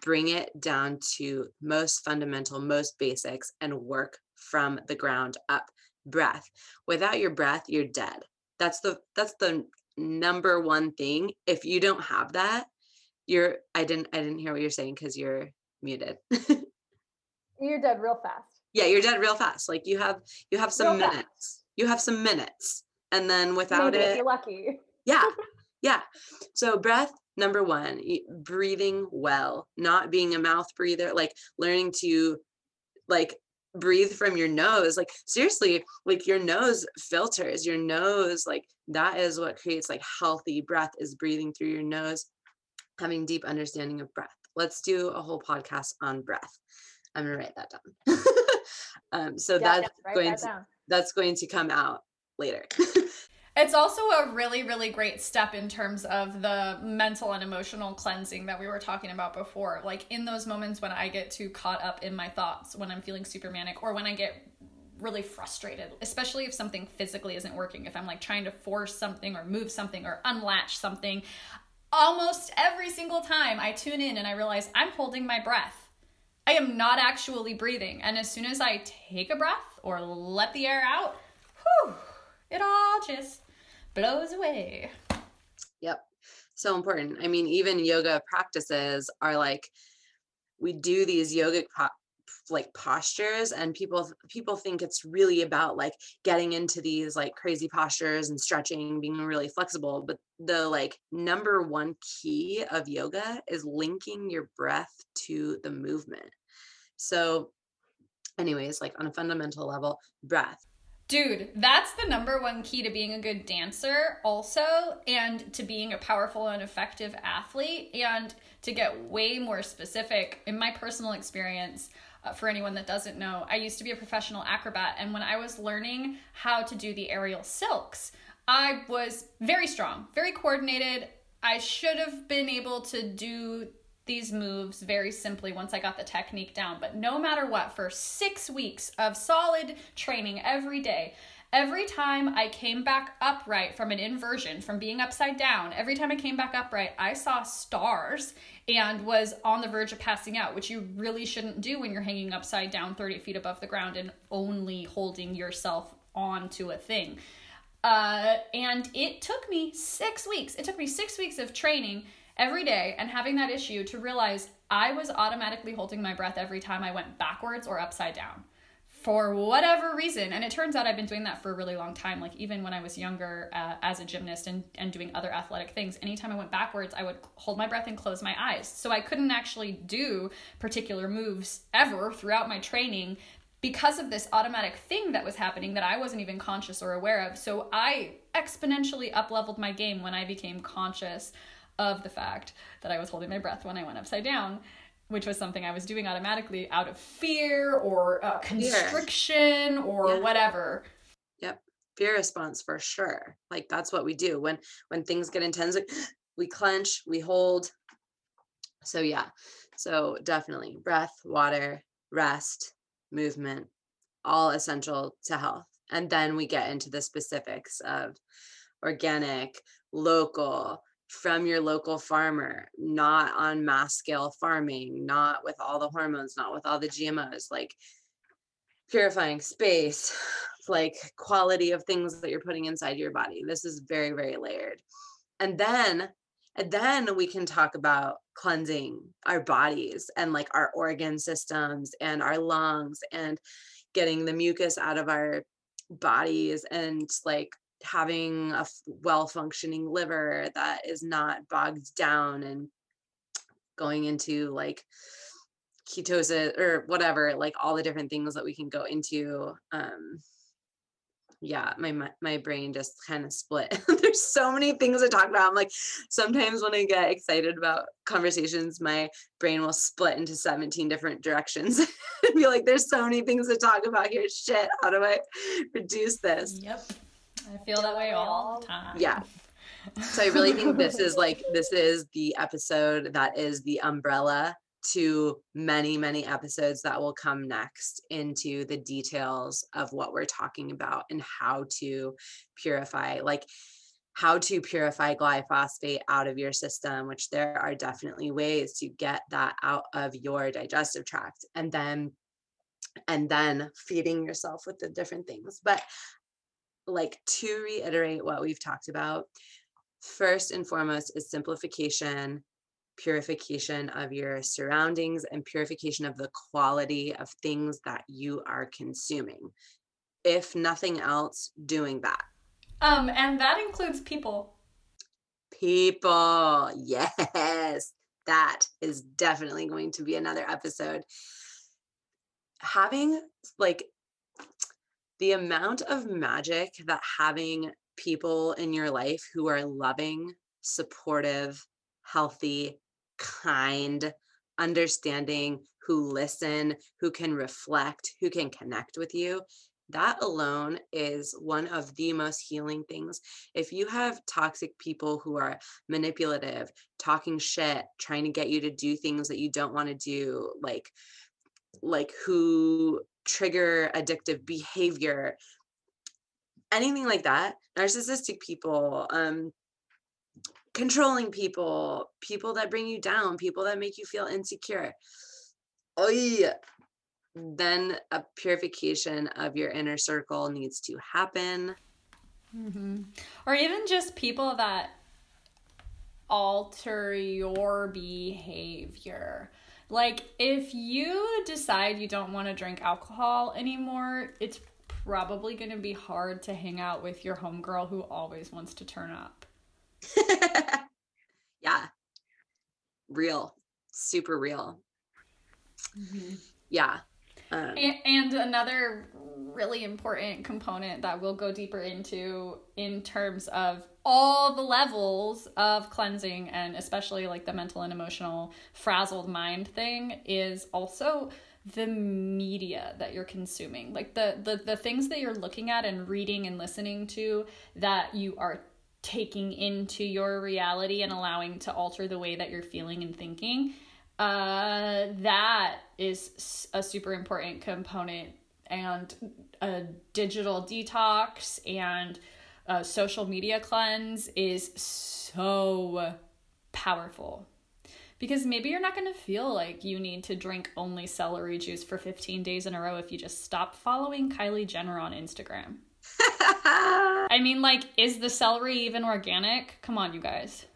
bring it down to most fundamental most basics and work from the ground up. Breath without your breath you're dead. That's the that's the number one thing if you don't have that you're i didn't i didn't hear what you're saying because you're muted You're dead real fast. Yeah, you're dead real fast. Like you have you have some Real minutes. fast. You have some minutes And then without Maybe, it, you're lucky. yeah yeah so breath number one breathing well not being a mouth breather like learning to like breathe from your nose like seriously like your nose filters your nose like that is what creates like healthy breath is breathing through your nose having deep understanding of breath let's do a whole podcast on breath i'm gonna write that down um so Yeah, that's write going that to that's going to come out later It's also a really, really great step in terms of the mental and emotional cleansing that we were talking about before. Like in those moments when I get too caught up in my thoughts, when I'm feeling super manic, or when I get really frustrated, especially if something physically isn't working, if I'm like trying to force something or move something or unlatch something. Almost every single time I tune in and I realize I'm holding my breath. I am not actually breathing. And as soon as I take a breath or let the air out, whew, it all just blows away. Yep. So important. I mean, even yoga practices are like we do these yogic po- like postures and people people think it's really about like getting into these like crazy postures and stretching being really flexible but the like number one key of yoga is linking your breath to the movement so anyways like on a fundamental level breath Dude, that's the number one key to being a good dancer, also, and to being a powerful and effective athlete. And to get way more specific, in my personal experience, uh, for anyone that doesn't know, I used to be a professional acrobat. And when I was learning how to do the aerial silks, I was very strong, very coordinated. I should have been able to do these moves very simply once I got the technique down. But no matter what, for six weeks of solid training every day, every time I came back upright from an inversion, from being upside down, every time I came back upright, I saw stars and was on the verge of passing out, which you really shouldn't do when you're hanging upside down 30 feet above the ground and only holding yourself onto a thing. Uh, and it took me six weeks. It took me six weeks of training every day and having that issue to realize I was automatically holding my breath every time I went backwards or upside down for whatever reason. And it turns out I've been doing that for a really long time. Like even when I was younger uh, as a gymnast and, and doing other athletic things, anytime I went backwards, I would hold my breath and close my eyes. So I couldn't actually do particular moves ever throughout my training because of this automatic thing that was happening that I wasn't even conscious or aware of. So I exponentially up leveled my game when I became conscious of the fact that I was holding my breath when I went upside down, which was something I was doing automatically out of fear or uh, constriction or Yeah. whatever. Yep. Fear response for sure. Like that's what we do when when things get intense. We clench, we hold. So yeah. So definitely breath, water, rest, movement, all essential to health. And then we get into the specifics of organic, local, from your local farmer, not on mass scale farming, not with all the hormones, not with all the GMOs, like purifying space, like quality of things that you're putting inside your body. This is very, very layered. And then and then we can talk about cleansing our bodies and like our organ systems and our lungs and getting the mucus out of our bodies and like having a well functioning liver that is not bogged down and going into like ketosis or whatever like all the different things that we can go into um yeah my my, brain just kind of split. There's so many things to talk about. I'm like sometimes when i get excited about conversations my brain will split into 17 different directions. And be like there's so many things to talk about here. Shit how do i reduce this? Yep. I feel that way all the time. yeah so i really think this is like this is the episode that is the umbrella to many many episodes that will come next into the details of what we're talking about and how to purify like how to purify glyphosate out of your system which there are definitely ways to get that out of your digestive tract and then and then feeding yourself with the different things but like to reiterate what we've talked about first and foremost is simplification purification of your surroundings and purification of the quality of things that you are consuming if nothing else doing that Um, and that includes people. People. Yes. That is definitely going to be another episode. Having like the amount of magic that having people in your life who are loving, supportive, healthy, kind, understanding, who listen, who can reflect, who can connect with you. That alone is one of the most healing things. If you have toxic people who are manipulative, talking shit, trying to get you to do things that you don't want to do, like like who trigger addictive behavior, anything like that, narcissistic people, um, controlling people, people that bring you down, people that make you feel insecure. Yeah. Then a purification of your inner circle needs to happen. Mm-hmm. Or even just people that alter your behavior. Like, if you decide you don't want to drink alcohol anymore, it's probably going to be hard to hang out with your homegirl who always wants to turn up. yeah. Real. Super real. Mm-hmm. Yeah. Um, and, and another really important component that we'll go deeper into in terms of all the levels of cleansing and especially like the mental and emotional frazzled mind thing is also the media that you're consuming. Like the the the things that you're looking at and reading and listening to that you are taking into your reality and allowing to alter the way that you're feeling and thinking uh that is a super important component and a digital detox and a social media cleanse is so powerful because maybe you're not going to feel like you need to drink only celery juice for 15 days in a row if you just stop following Kylie Jenner on Instagram. I mean, like, is the celery even organic? Come on, you guys.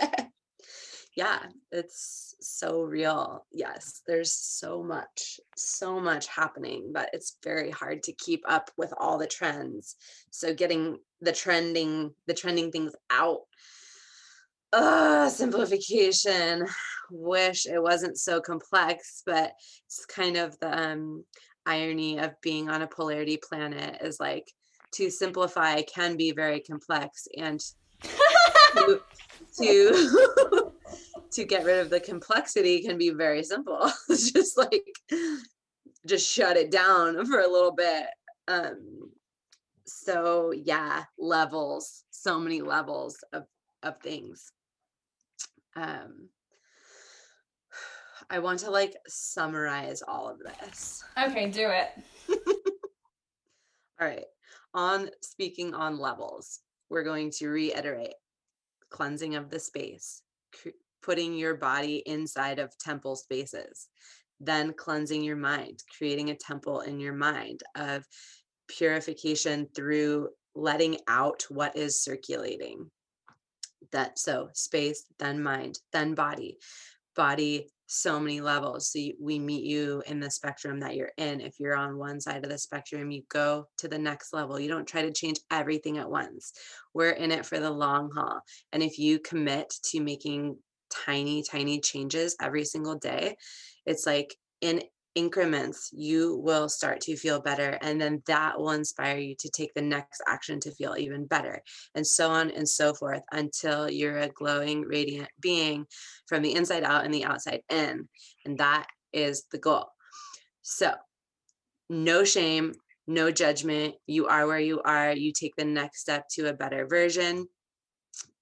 yeah, it's so real. Yes, there's so much, so much happening, but it's very hard to keep up with all the trends. So getting the trending, the trending things out. Uh, simplification. Wish it wasn't so complex, but it's kind of the um, irony of being on a polarity planet is like to simplify can be very complex and to, to to get rid of the complexity can be very simple. it's just like just shut it down for a little bit. Um so yeah, levels, so many levels of of things. Um I want to like summarize all of this. Okay, do it. all right. On speaking on levels, we're going to reiterate cleansing of the space, putting your body inside of temple spaces, then cleansing your mind, creating a temple in your mind of purification through letting out what is circulating. That so space, then mind, then body. Body so many levels. So you, we meet you in the spectrum that you're in. If you're on one side of the spectrum, you go to the next level. You don't try to change everything at once. We're in it for the long haul. And if you commit to making tiny, tiny changes every single day, it's like in increments, you will start to feel better. And then that will inspire you to take the next action to feel even better, and so on and so forth until you're a glowing, radiant being from the inside out and the outside in. And that is the goal. So, no shame, no judgment. You are where you are. You take the next step to a better version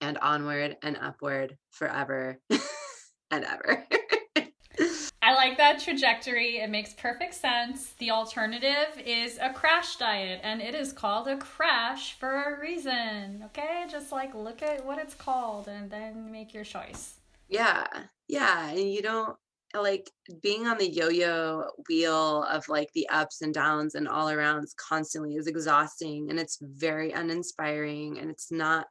and onward and upward forever and ever. I like that trajectory. It makes perfect sense. The alternative is a crash diet, and it is called a crash for a reason. Okay? Just like look at what it's called and then make your choice. Yeah. Yeah. And you don't like being on the yo-yo wheel of like the ups and downs and all arounds constantly is exhausting and it's very uninspiring and it's not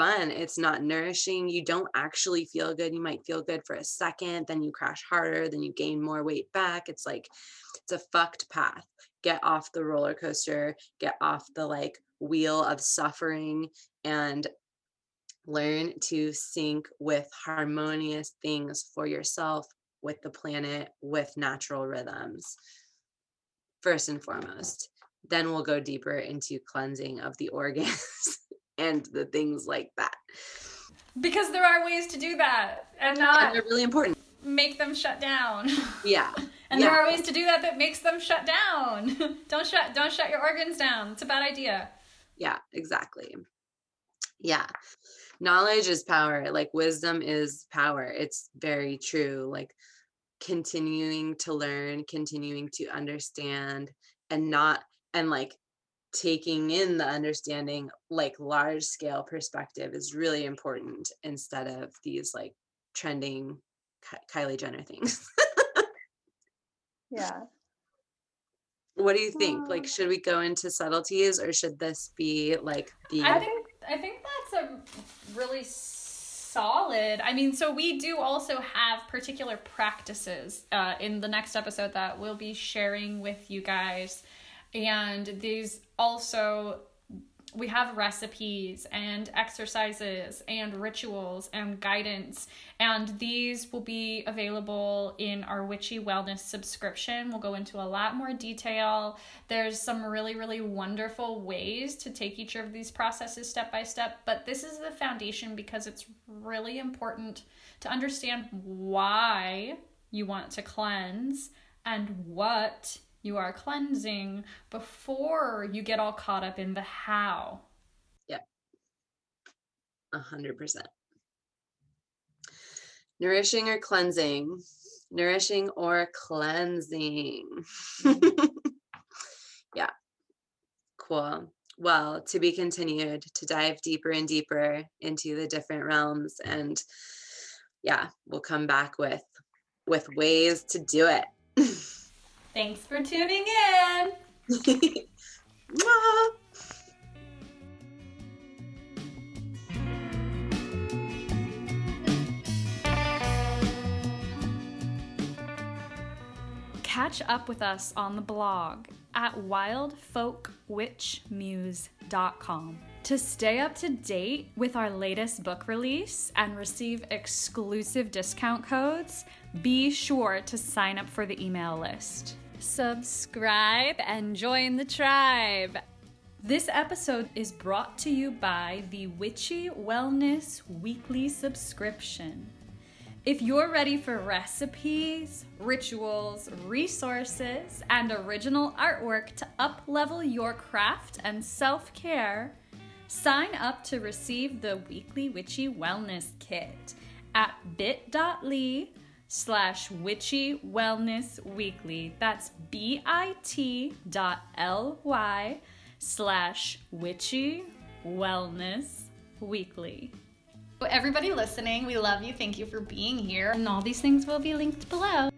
fun. It's not nourishing. You don't actually feel good. You might feel good for a second, then you crash harder, then you gain more weight back. It's like, it's a fucked path. Get off the roller coaster, get off the like wheel of suffering, and learn to sync with harmonious things for yourself, with the planet, with natural rhythms, first and foremost. Then we'll go deeper into cleansing of the organs and the things like that. Because there are ways to do that and And not they're really important. make them shut down. Yeah. And yeah. there are ways to do that that makes them shut down. don't shut don't shut your organs down. It's a bad idea. Yeah, exactly. Yeah. Knowledge is power. Like wisdom is power. It's very true. Like continuing to learn, continuing to understand and not and like taking in the understanding like large scale perspective is really important instead of these like trending Kylie Jenner things. Yeah. what do you think? Um, Like should we go into subtleties or should this be like the I think I think that's a really solid. I mean, so we do also have particular practices uh, in the next episode that we'll be sharing with you guys, and these also we have recipes and exercises and rituals and guidance. And these will be available in our witchy wellness subscription. We'll go into a lot more detail. There's some really really wonderful ways to take each of these processes step by step. But this is the foundation because it's really important to understand why you want to cleanse and what you are cleansing before you get all caught up in the how. A hundred percent. Nourishing or cleansing? Nourishing or cleansing? yeah. Cool. Well, to be continued to dive deeper and deeper into the different realms and yeah, we'll come back with with ways to do it. Thanks for tuning in. Catch up with us on the blog at wildfolkwitchmuse.com to stay up to date with our latest book release and receive exclusive discount codes. Be sure to sign up for the email list. Subscribe and join the tribe. This episode is brought to you by the Witchy Wellness Weekly Subscription. If you're ready for recipes, rituals, resources, and original artwork to up-level your craft and self-care, sign up to receive the weekly Witchy Wellness Kit at bit.ly slash witchy wellness weekly. That's bit.ly slash witchy wellness weekly. Everybody listening, we love you. Thank you for being here. And all these things will be linked below.